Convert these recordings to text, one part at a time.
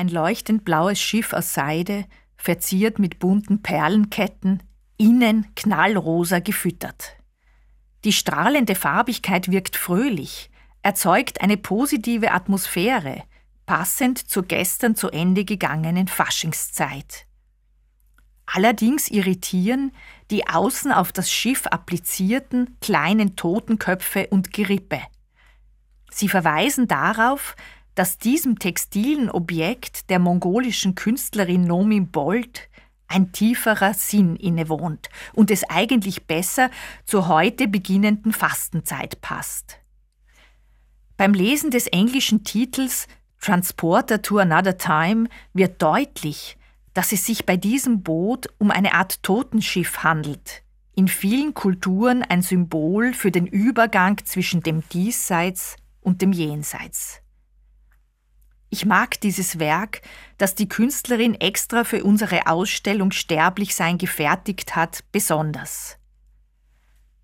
Ein leuchtend blaues Schiff aus Seide, verziert mit bunten Perlenketten, innen knallrosa gefüttert. Die strahlende Farbigkeit wirkt fröhlich, erzeugt eine positive Atmosphäre, passend zur gestern zu Ende gegangenen Faschingszeit. Allerdings irritieren die außen auf das Schiff applizierten kleinen Totenköpfe und Gerippe. Sie verweisen darauf, dass diesem textilen Objekt der mongolischen Künstlerin Nomi Bold ein tieferer Sinn innewohnt und es eigentlich besser zur heute beginnenden Fastenzeit passt. Beim Lesen des englischen Titels Transporter to Another Time wird deutlich, dass es sich bei diesem Boot um eine Art Totenschiff handelt, in vielen Kulturen ein Symbol für den Übergang zwischen dem Diesseits und dem Jenseits. Ich mag dieses Werk, das die Künstlerin extra für unsere Ausstellung Sterblichsein gefertigt hat, besonders.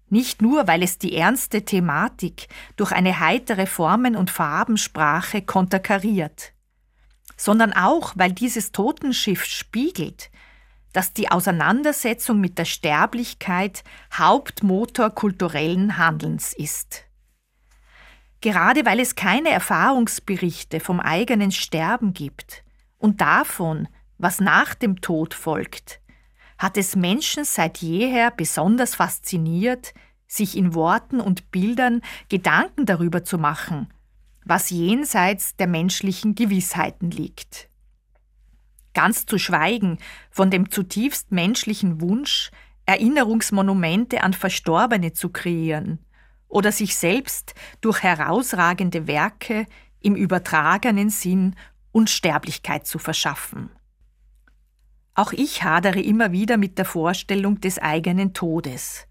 Nicht nur, weil es die ernste Thematik durch eine heitere Formen- und Farbensprache konterkariert, sondern auch, weil dieses Totenschiff spiegelt, dass die Auseinandersetzung mit der Sterblichkeit Hauptmotor kulturellen Handelns ist. Gerade weil es keine Erfahrungsberichte vom eigenen Sterben gibt und davon, was nach dem Tod folgt, hat es Menschen seit jeher besonders fasziniert, sich in Worten und Bildern Gedanken darüber zu machen, was jenseits der menschlichen Gewissheiten liegt. Ganz zu schweigen von dem zutiefst menschlichen Wunsch, Erinnerungsmonumente an Verstorbene zu kreieren oder sich selbst durch herausragende Werke im übertragenen Sinn Unsterblichkeit zu verschaffen. Auch ich hadere immer wieder mit der Vorstellung des eigenen Todes.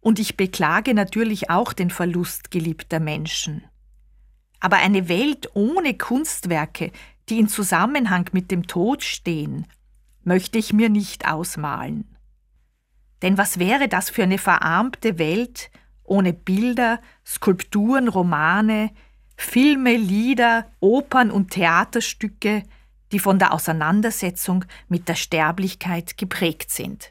Und ich beklage natürlich auch den Verlust geliebter Menschen. Aber eine Welt ohne Kunstwerke, die in Zusammenhang mit dem Tod stehen, möchte ich mir nicht ausmalen. Denn was wäre das für eine verarmte Welt ohne Bilder, Skulpturen, Romane, Filme, Lieder, Opern und Theaterstücke, die von der Auseinandersetzung mit der Sterblichkeit geprägt sind.